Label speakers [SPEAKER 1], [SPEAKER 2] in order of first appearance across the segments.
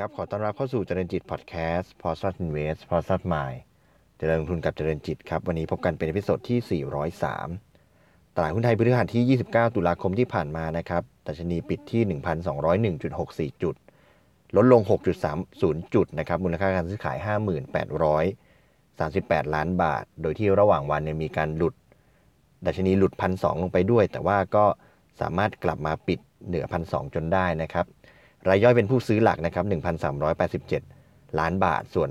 [SPEAKER 1] ครับ ขอต้อนรับเข้าสู่เจริญจิตพอดแคสต์ Prosper Invest Prosper Mind เจริญลงทุนกับเจริญจิตครับ วันนี้พบกันเป็น episode ที่ 403 ตลาดหุ้นไทยพฤหัสที่ 29 ตุลาคมที่ผ่านมานะครับดัชนีปิดที่ 1,201.64 จุด ลดลง 6.30 จุดนะครับ มูลค่าการซื้อขาย 58,38 ล้านบาท โดยที่ระหว่างวันเนี่ยมีการหลุด ดัชนีหลุด 1,200 ลงไปด้วย แต่ว่าก็สามารถกลับมาปิดเหนือ 1,200 จนได้นะครับ รายย่อยเป็นผู้ซื้อหลักนะครับ1,387 ล้านบาท ส่วน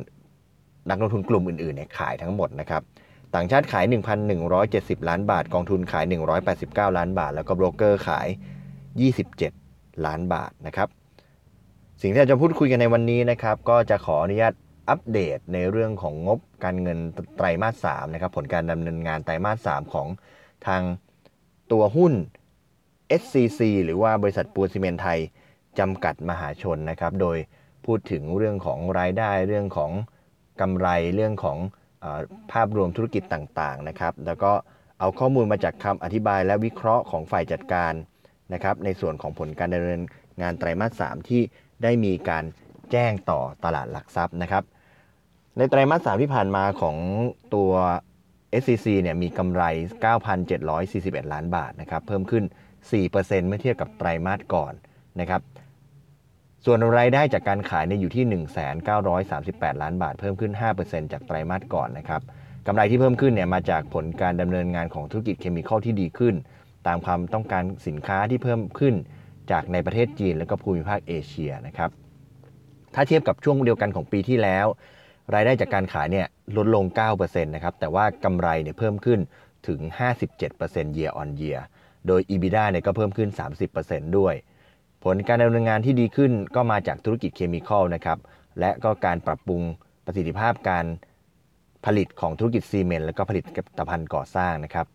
[SPEAKER 1] นักลงทุนกลุ่มอื่นๆเนี่ยขายทั้งหมดนะครับ ต่างชาติขาย 1,170 ล้านบาท กองทุนขาย 189 ล้านบาท แล้วก็โบรกเกอร์ขาย 27 ล้านบาทนะครับ สิ่งที่เราจะพูดคุยกันในวันนี้นะครับ ก็จะขออนุญาตอัปเดตในเรื่องของงบการเงินไตรมาส3นะครับ ผลการดำเนินงานไตรมาส3ของทางตัวหุ้น SCC หรือว่าบริษัทปูนซีเมนไทย จำกัดมหาชนนะครับ โดยพูดถึงเรื่องของรายได้เรื่องของกำไรเรื่องของอภาพรวมธุรกิจต่างๆนะครับ แล้วก็เอาข้อมูลมาจากคำอธิบายและวิเคราะห์ของฝ่ายจัดการนะครับ ในส่วนของผลการดำเนินงานไตรมาส 3 ที่ได้มีการแจ้งต่อตลาดหลักทรัพย์นะครับ ในไตรมาส 3 ที่ผ่านมาของตัว SCC เนี่ยมีกำไร 9,741 ล้านบาทนะครับ เพิ่มขึ้น 4%เมื่อเทียบกับไตรมาสก่อนนะครับ ส่วนรายได้จากการขายเนี่ยอยู่ที่ 1,938 ล้านบาท เพิ่มขึ้น 5%จากไตรมาสก่อนนะครับกำไรที่เพิ่มขึ้นเนี่ยมาจากผลการดำเนินงานของธุรกิจเคมีคอลที่ดีขึ้น ตามความต้องการสินค้าที่เพิ่มขึ้นจากในประเทศจีนและก็ภูมิภาคเอเชียนะครับถ้าเทียบกับช่วงเดียวกันของปีที่แล้ว รายได้จากการขายเนี่ยลดลง 9%นะครับแต่ว่ากำไรเนี่ยเพิ่มขึ้นถึง 57% year on year โดย EBITDA เนี่ยก็เพิ่มขึ้น 30%ด้วย ผลการดำเนินงานที่ดีขึ้นก็มาจากธุรกิจเคมีคอลนะครับและก็การปรับปรุงประสิทธิภาพการผลิตของธุรกิจซีเมนต์และก็ผลิตภัณฑ์ก่อสร้างนะครับ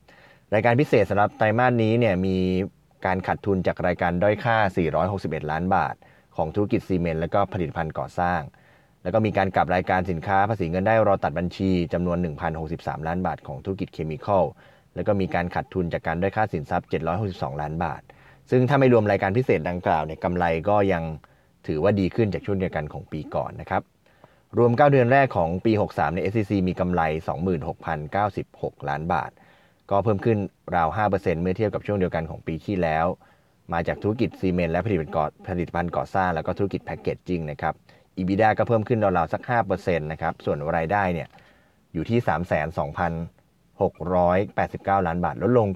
[SPEAKER 1] รายการพิเศษสำหรับไตรมาสนี้เนี่ยมีการขาดทุนจากรายการด้อยค่า 461 ล้านบาท ของธุรกิจซีเมนต์และก็ผลิตภัณฑ์ก่อสร้าง แล้วก็มีการกลับรายการสินค้าภาษีเงินได้รอตัดบัญชีจำนวน 1,063 ล้านบาทของธุรกิจเคมีคอลแล้วก็มีการขาดทุนจากการด้อยค่าสินทรัพย์ 762 ล้านบาท ซึ่งถ้าไม่รวมรายการพิเศษดังกล่าวเนี่ยกำไรก็ยังถือว่าดีขึ้นจากช่วงเดียวกันของปีก่อนนะครับ รวม 9 เดือนแรกของปี 63 ใน SCC มีกำไร 26,096 ล้านบาท ก็เพิ่มขึ้นราว 5%เมื่อเทียบกับช่วงเดียวกันของปีที่แล้ว มาจากธุรกิจซีเมนต์และผลิตภัณฑ์ก่อผลิตภัณฑ์ก่อสร้างแล้วก็ธุรกิจแพคเกจจิ้งนะครับ EBITDA ก็เพิ่มขึ้นราวๆสัก5%นะครับ ส่วนรายได้เนี่ยอยู่ที่ 32,689 ล้านบาท ลดลง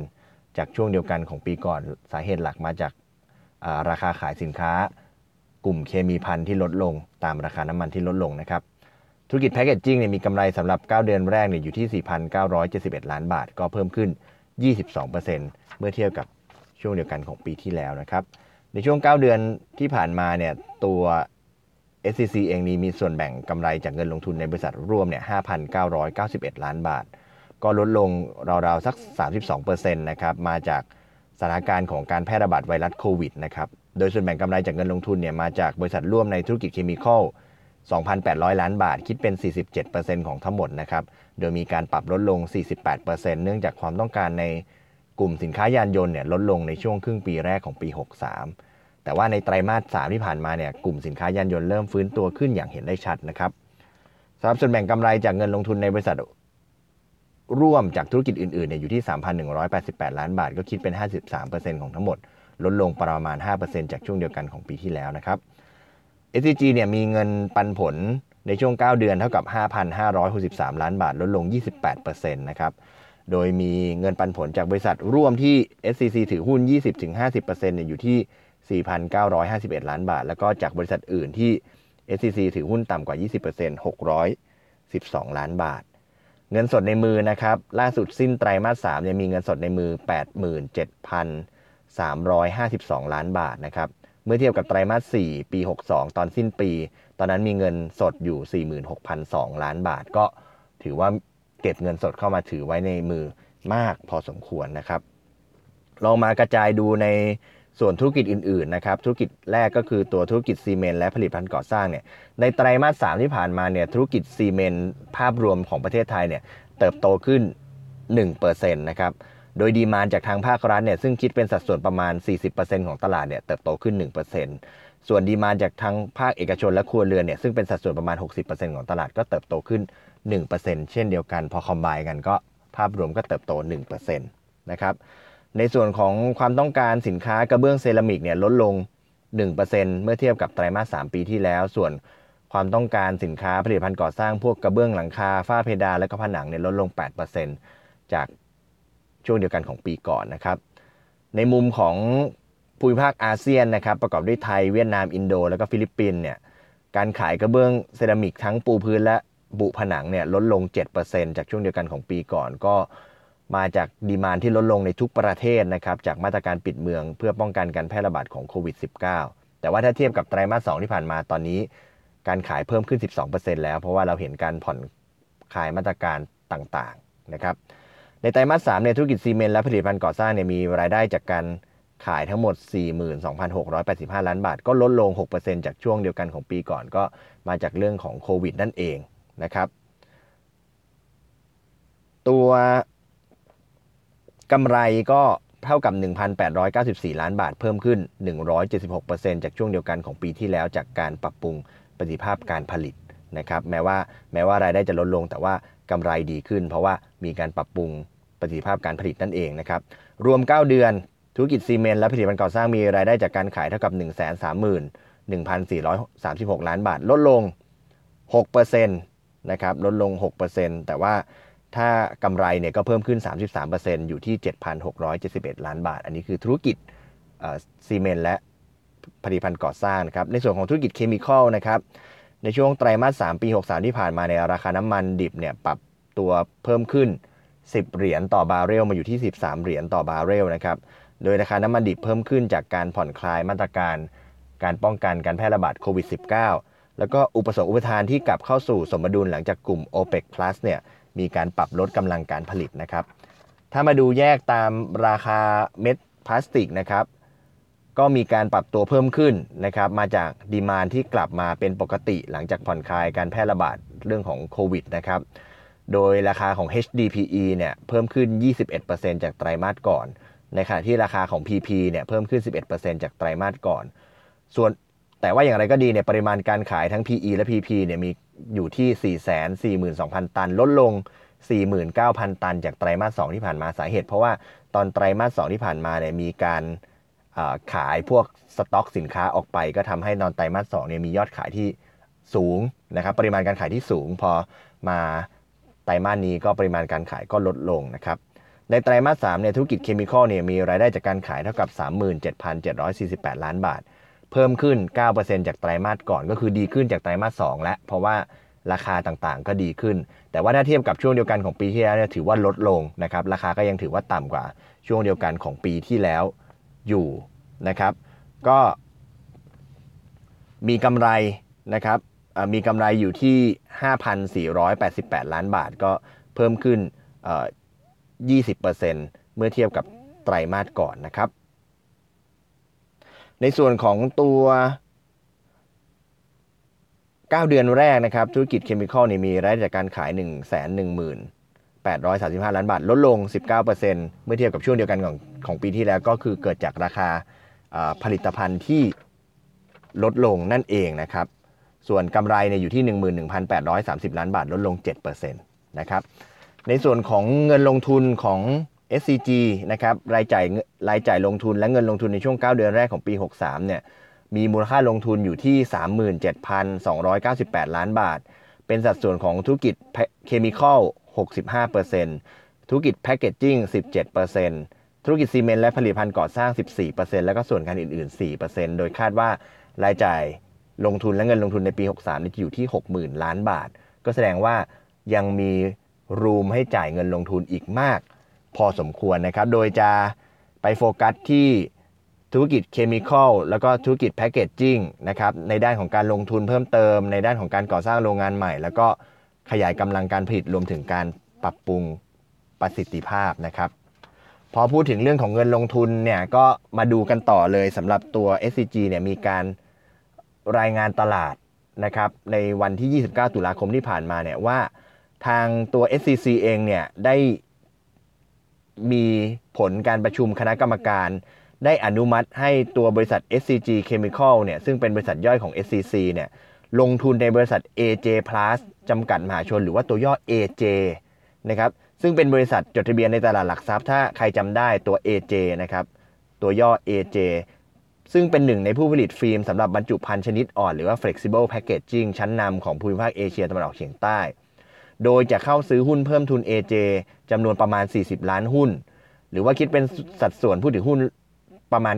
[SPEAKER 1] 9% จากช่วงเดียวกันของปีก่อนสาเหตุหลักมาจากราคาขายสินค้ากลุ่มเคมีพันที่ลดลงตามราคาน้ำมันที่ลดลงนะครับ ธุรกิจแพคเกจจิ้งเนี่ยมีกำไรสำหรับ 9 เดือนแรกเนี่ยอยู่ที่ 4,971 ล้านบาท ก็เพิ่มขึ้น 22%เมื่อเทียบกับช่วงเดียวกันของปีที่แล้วนะครับ ในช่วง 9 เดือนที่ผ่านมาเนี่ยตัว SCC เองนี้มีส่วนแบ่งกำไรจากเงินลงทุนในบริษัทร่วมเนี่ย5,991 ล้านบาท ก็ลดลงราวๆสัก 32%นะครับมาจากสถานการณ์ของการแพร่ระบาดไวรัสโควิดนะครับโดยส่วนแบ่งกำไรจากเงินลงทุนเนี่ยมาจากบริษัทร่วมในธุรกิจเคมีคอล2,800 ล้านบาท คิดเป็น 47%ของทั้งหมดนะครับ โดยมีการปรับลดลง 48%เนื่องจากความต้องการในกลุ่มสินค้ายานยนต์เนี่ยลดลงในช่วงครึ่งปีแรกของปี 63 แต่ว่าในไตรมาส 3 ที่ผ่านมาเนี่ยกลุ่มสินค้ายานยนต์เริ่มฟื้นตัวขึ้นอย่างเห็นได้ชัดนะครับสำหรับส่วนแบ่งกำไรจากเงินลงทุนในบริษัท ร่วมจากธุรกิจอื่นๆเนี่ยอยู่ที่ 3,188 ล้านบาท ก็คิดเป็น 53%ของทั้งหมด ลดลงประมาณ 5%จากช่วงเดียวกันของปีที่แล้วนะครับ SCG เนี่ยมีเงินปันผลในช่วง 9 เดือนเท่ากับ 5,563 ล้านบาท ลดลง 28%นะครับ โดยมีเงินปันผลจากบริษัทร่วมที่ SCC ถือหุ้น 20-50%เนี่ยอยู่ที่ 4,951 ล้านบาท แล้วก็จากบริษัทอื่นที่ SCC ถือหุ้นต่ำกว่า 20% 612 ล้านบาท เงินสดในมือนะครับ ล่าสุดสิ้นไตรมาส3เนี่ยมีเงินสดในมือ 87,352 ล้านบาทนะครับ เมื่อเทียบกับไตรมาส4ปี 62 ตอนสิ้นปี ตอนนั้นมีเงินสดอยู่ 46,002 ล้านบาท ก็ถือว่าเก็บเงินสดเข้ามาถือไว้ในมือมากพอสมควรนะครับ ลองมากระจายดูใน ส่วนธุรกิจอื่นๆนะครับธุรกิจแรกก็คือตัวธุรกิจซีเมนต์และผลิตภัณฑ์ก่อสร้างเนี่ยในไตรมาส 3 ที่ผ่านมาเนี่ยธุรกิจซีเมนต์ภาพรวมของประเทศไทยเนี่ยเติบโตขึ้น1%นะครับโดยดีมานจากทางภาครัฐเนี่ยซึ่งคิดเป็นสัดส่วนประมาณ 40%ของตลาดเนี่ยเติบโตขึ้น 1%ส่วนดีมานจากทางภาคเอกชนและครัวเรือนเนี่ยซึ่งเป็นสัดส่วนประมาณ 60%ของตลาดก็เติบโตขึ้น 1%เช่นเดียวกัน พอคอมไบกันก็ภาพรวมก็เติบโต 1%นะครับ ในส่วนของความต้องการสินค้ากระเบื้องเซรามิกเนี่ยลดลง 1%เมื่อเทียบกับไตรมาส 3 ปีที่แล้ว ส่วนความต้องการสินค้าผลิตภัณฑ์ก่อสร้างพวกกระเบื้องหลังคาฝ้าเพดานและก็ผนังเนี่ยลดลง 8%จากช่วงเดียวกันของปีก่อนนะครับ ในมุมของภูมิภาคอาเซียนนะครับประกอบด้วยไทยเวียดนามอินโด แล้วก็ฟิลิปปินส์เนี่ยการขายกระเบื้องเซรามิกทั้งปูพื้นและบุผนังเนี่ยลดลง 7%จากช่วงเดียวกันของปีก่อนก็ มาจาก demand ที่ลดลงในทุกประเทศนะครับจากมาตรการปิดเมืองเพื่อป้องกันการแพร่ระบาดของโควิด -19 แต่ว่าถ้าเทียบกับไตรมาส 2 ที่ผ่านมาตอนนี้ การขายเพิ่มขึ้น 12%แล้ว เพราะว่าเราเห็นการผ่อนคลายมาตรการต่างๆนะครับในไตรมาส3เนี่ยธุรกิจซีเมนต์และผลิตภัณฑ์ก่อสร้างเนี่ยมีรายได้จากการขายทั้งหมด 42,685 ล้านบาท ก็ลดลง 6%จากช่วงเดียวกันของปีก่อนก็มาจากเรื่องของโควิดนั่นเองนะครับตัว กำไรก็เท่ากับ 1,894 ล้านบาทเพิ่มขึ้น 176%จากช่วงเดียวกันของปีที่แล้วจากการปรับปรุงประสิทธิภาพการผลิตนะครับแม้ว่าแม้ว่ารายได้จะลดลงแต่ว่ากำไรดีขึ้น เพราะว่ามีการปรับปรุงประสิทธิภาพการผลิตนั่นเองนะครับรวม 9 เดือนธุรกิจซีเมนต์และผลิตภัณฑ์ก่อสร้างมีรายได้จากการขายเท่ากับ 1 3 1 436 ล้านบาทลดลง6%นะครับลดลง 6%แต่ว่า ถ้ากำไรเนี่ยก็เพิ่มขึ้น 33%อยู่ที่ 7,671 ล้านบาท อันนี้คือธุรกิจซีเมนต์และผลิตภัณฑ์ก่อสร้างนะครับ ในส่วนของธุรกิจ chemical นะครับ ในช่วงไตรมาส 3 ปี 63 ที่ผ่านมาในราคาน้ำมันดิบเนี่ยปรับตัวเพิ่มขึ้น 10 เหรียญต่อบาร์เรลมาอยู่ที่ 13 เหรียญต่อบาร์เรลนะครับ โดยราคาน้ำมันดิบเพิ่มขึ้นจากการผ่อนคลายมาตรการการป้องกันการแพร่ระบาดโควิด -19 แล้วก็อุปสงค์อุปทานที่กลับเข้าสู่สมดุลหลังจากกลุ่ม OPEC Plus เนี่ย มีการปรับลดกำลังการผลิตนะครับ ถ้ามาดูแยกตามราคาเม็ดพลาสติกนะครับก็มีการปรับตัวเพิ่มขึ้นนะครับมาจากดีมานที่กลับมาเป็นปกติหลังจากผ่อนคลายการแพร่ระบาดเรื่องของโควิดนะครับโดยราคาของ HDPE เนี่ยเพิ่มขึ้น 21%จากไตรมาสก่อน ในขณะที่ราคาของ PP เนี่ยเพิ่มขึ้น 11%จากไตรมาสก่อน ส่วนแต่ว่าอย่างไรก็ดีเนี่ยปริมาณการขายทั้ง PE และ PP เนี่ยมี อยู่ที่ 442,000 ตัน ลดลง 49,000 ตัน จากไตรมาส 2 ที่ผ่านมาสาเหตุ เพราะว่าตอนไตรมาส 2 ที่ผ่านมาเนี่ยมีการขายพวกสต็อกสินค้าออกไป ก็ทำให้ตอนไตรมาส 2 เนี่ยมียอดขายที่สูงนะครับปริมาณการขายที่สูงพอมาไตรมาสนี้ก็ปริมาณการขายก็ลดลงนะครับในไตรมาส3เนี่ยธุรกิจเคมีคอลเนี่ยมีรายได้จากการขายเท่ากับ 37,748 ล้านบาท เพิ่มขึ้น 9%จากไตรมาสก่อนก็คือดีขึ้นจากไตรมาส2แล้วเพราะว่าราคาต่างๆ ก็ดีขึ้น แต่ว่าถ้าเทียบกับช่วงเดียวกันของปีที่แล้วเนี่ยถือว่าลดลงนะครับราคาก็ยังถือว่าต่ำกว่าช่วงเดียวกันของปีที่แล้วอยู่นะครับ ก็มีกำไรนะครับมีกำไรอยู่ที่ 5,488 ล้านบาทก็เพิ่มขึ้น 20%เมื่อเทียบกับไตรมาสก่อนนะครับ ในส่วนของตัว 9 เดือนแรกนะครับ ธุรกิจเคมีคอลนี่มีรายได้จากการขาย 1 1 8 3 5 ล้านบาท ลดลง 19%เมื่อเทียบกับช่วงเดียวกันของของปีที่แล้วก็คือเกิดจากราคาผลิตภัณฑ์ที่ลดลงนั่นเองนะครับ ส่วนกำไรเนี่ยอยู่ที่ 11,830 ล้านบาท ลดลง 7%นะครับ ในส่วนของเงินลงทุนของ SCG นะครับรายจ่ายรายจ่ายลงทุนและเงินลงทุนในช่วง 9 เดือนแรกของปี 63 เนี่ยมีมูลค่าลงทุนอยู่ที่ 37,298 ล้านบาท เป็นสัดส่วนของธุรกิจเคมีคอล 65%ธุรกิจแพคเกจจิ้ง 17%ธุรกิจซีเมนต์และผลิตภัณฑ์ก่อสร้าง 14%แล้วก็ส่วนการอื่น ๆ 4%โดยคาดว่ารายจ่ายลงทุนและเงินลงทุนในปี 63จะอยู่ที่ 60,000 ล้านบาท ก็แสดงว่ายังมีรูมให้จ่ายเงินลงทุนอีกมาก พอสมควรนะครับ โดยจะไปโฟกัสที่ธุรกิจเคมีคอลแล้วก็ธุรกิจแพคเกจจิ้งนะครับในด้านของการลงทุนเพิ่มเติม ในด้านของการก่อสร้างโรงงานใหม่ แล้วก็ขยายกำลังการผลิตรวมถึงการปรับปรุงประสิทธิภาพนะครับ พอพูดถึงเรื่องของเงินลงทุนเนี่ยก็มาดูกันต่อเลยสำหรับตัว SCG เนี่ยมีการรายงานตลาดนะครับในวันที่ 29 ตุลาคมที่ผ่านมาเนี่ยว่าทางตัว SCC เองเนี่ยได้ มีผลการประชุมคณะกรรมการ ได้อนุมัติให้ตัวบริษัท SCG Chemical เนี่ยซึ่งเป็นบริษัทย่อยของ SCC เนี่ยลงทุนในบริษัท AJ Plus จำกัดมหาชนหรือว่าตัวย่อ AJ นะครับซึ่งเป็นบริษัทจดทะเบียนในตลาดหลักทรัพย์ ถ้าใครจำได้ตัว AJ นะครับตัวย่อ AJ ซึ่งเป็นหนึ่งในผู้ผลิตฟิล์มสำหรับบรรจุภัณฑ์ชนิดอ่อนหรือว่า flexible packaging ชั้นนำของภูมิภาคเอเชียตะวันออกเฉียงใต้ โดยจะเข้าซื้อหุ้นเพิ่มทุน AJ จำนวนประมาณ 40 ล้านหุ้น หรือว่าคิดเป็นสัดส่วนผู้ถือหุ้นประมาณ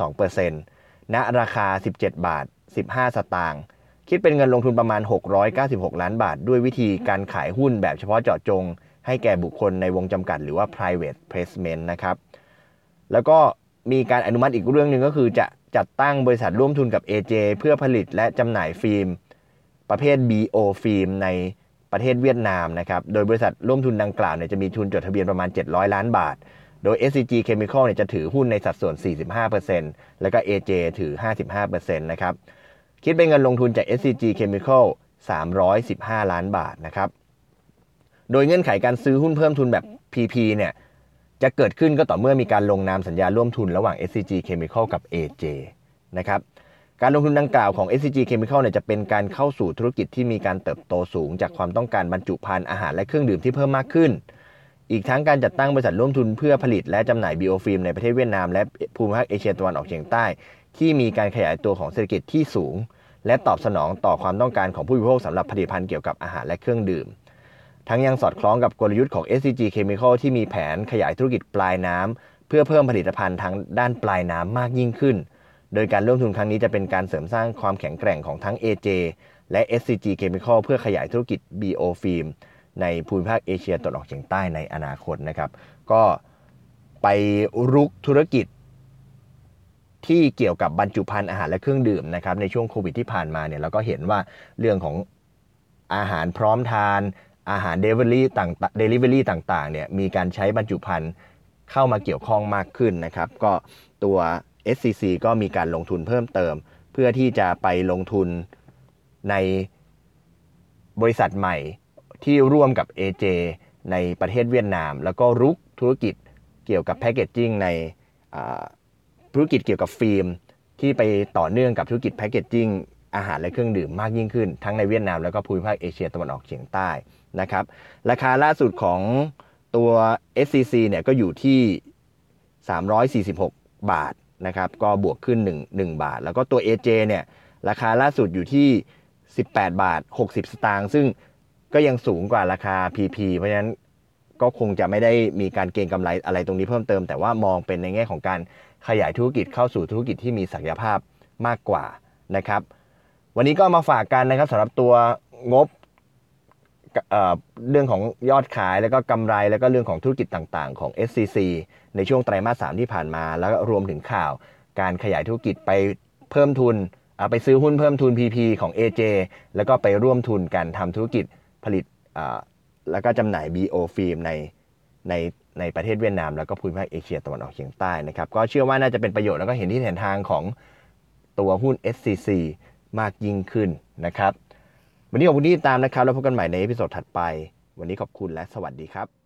[SPEAKER 1] 9.22%ณราคา 17 บาท 15 สตางค์คิดเป็นเงินลงทุนประมาณ 696 ล้านบาท ด้วยวิธีการขายหุ้นแบบเฉพาะเจาะจง ให้แก่บุคคลในวงจำกัดหรือว่า private placement นะครับ แล้วก็มีการอนุมัติอีกเรื่องหนึ่งก็คือจะจัดตั้งบริษัทร่วมทุนกับ AJ เพื่อผลิตและจำหน่ายฟิล์ม ประเภท BO ฟิล์มใน ประเทศเวียดนามนะครับ โดยบริษัทร่วมทุนดังกล่าวเนี่ยจะมีทุนจดทะเบียนประมาณ 700 ล้านบาท โดย SCG Chemical เนี่ยจะถือหุ้นในสัดส่วน 45%แล้วก็ AJ ถือ 55%นะครับ คิดเป็นเงินลงทุนจาก SCG Chemical 315 ล้านบาทนะครับ โดยเงื่อนไขการซื้อหุ้นเพิ่มทุนแบบ PP เนี่ยจะเกิดขึ้นก็ต่อเมื่อมีการลงนามสัญญาร่วมทุนระหว่าง SCG Chemical กับ AJ นะครับ การลงทุนดังกล่าวของ SCG Chemical เนี่ยจะเป็นการเข้าสู่ธุรกิจที่มีการเติบโตสูง จากความต้องการบรรจุภัณฑ์อาหารและเครื่องดื่มที่เพิ่มมากขึ้น อีกทั้งการจัดตั้งบริษัทร่วมทุนเพื่อผลิตและจำหน่าย BO ฟิล์มในประเทศเวียดนามและภูมิภาคเอเชียตะวันออกเฉียงใต้ ที่มีการขยายตัวของเศรษฐกิจที่สูง และตอบสนองต่อความต้องการของผู้บริโภคสำหรับผลิตภัณฑ์เกี่ยวกับอาหารและเครื่องดื่ม ทั้งยังสอดคล้องกับกลยุทธ์ของ SCG Chemical ที่มีแผนขยายธุรกิจปลายน้ำเพื่อเพิ่มผลิตภัณฑ์ทางด้านปลายน้ำมากยิ่งขึ้น โดยการร่วมทุนครั้งนี้จะเป็นการเสริมสร้างความแข็งแกร่งของทั้ง AJ และ SCG Chemical เพื่อขยายธุรกิจ BO Film ในภูมิภาคเอเชียตะวันออกเฉียงใต้ในอนาคตนะครับ ก็ไปรุกธุรกิจที่เกี่ยวกับบรรจุภัณฑ์อาหารและเครื่องดื่มนะครับในช่วงโควิดที่ผ่านมาเนี่ยเราก็เห็นว่าเรื่องของอาหารพร้อมทาน อาหารเดลิเวอรี่ต่างเดลิเวอรี่ต่างๆเนี่ยมีการใช้บรรจุภัณฑ์เข้ามาเกี่ยวข้องมากขึ้นนะครับ ก็ตัว SCC ก็มีการลงทุนเพิ่มเติม เพื่อที่จะไปลงทุนในบริษัทใหม่ที่ร่วมกับ AJ ในประเทศเวียดนาม แล้วก็รุกธุรกิจเกี่ยวกับแพคเกจจิ้งในธุรกิจเกี่ยวกับฟิล์ม ที่ไปต่อเนื่องกับธุรกิจแพคเกจจิ้งอาหารและเครื่องดื่มมากยิ่งขึ้น ทั้งในเวียดนามแล้วก็ภูมิภาคเอเชียตะวันออกเฉียงใต้นะครับราคาล่าสุดของตัว SCC เนี่ยก็อยู่ที่ 346 บาท นะครับก็บวกขึ้น 1 1 บาท แล้วก็ตัว AJ เนี่ยราคาล่าสุดอยู่ที่ 18 บาท 60 สตางค์ซึ่งก็ยังสูงกว่าราคา PP เพราะฉะนั้นก็คงจะไม่ได้มีการเก็งกำไรอะไรตรงนี้เพิ่มเติม แต่ว่ามองเป็นในแง่ของการขยายธุรกิจเข้าสู่ธุรกิจที่มีศักยภาพมากกว่านะครับ วันนี้ก็มาฝากกันนะครับสำหรับตัวงบ เรื่องของยอดขายแล้วก็กำไรแล้วก็เรื่องของธุรกิจต่างๆ ของ SCC ในช่วงไตรมาส3ที่ผ่านมา แล้วก็รวมถึงข่าว การขยายธุรกิจไปเพิ่มทุนไปซื้อหุ้นเพิ่มทุน PP ของ AJ แล้วก็ไปร่วมทุนกันทำธุรกิจผลิตแล้วก็จำหน่าย BO ฟิล์มในในในประเทศเวียดนาม แล้วก็ภูมิภาคเอเชียตะวันออกเฉียงใต้นะครับก็เชื่อว่าน่าจะเป็นประโยชน์แล้วก็เห็นที่เห็นทางของตัวหุ้น SCC มากยิ่งขึ้นนะครับ วันนี้ขอบคุณที่ติดตามนะครับ แล้วพบกันใหม่ใน episode ถัดไป วันนี้ขอบคุณและสวัสดีครับ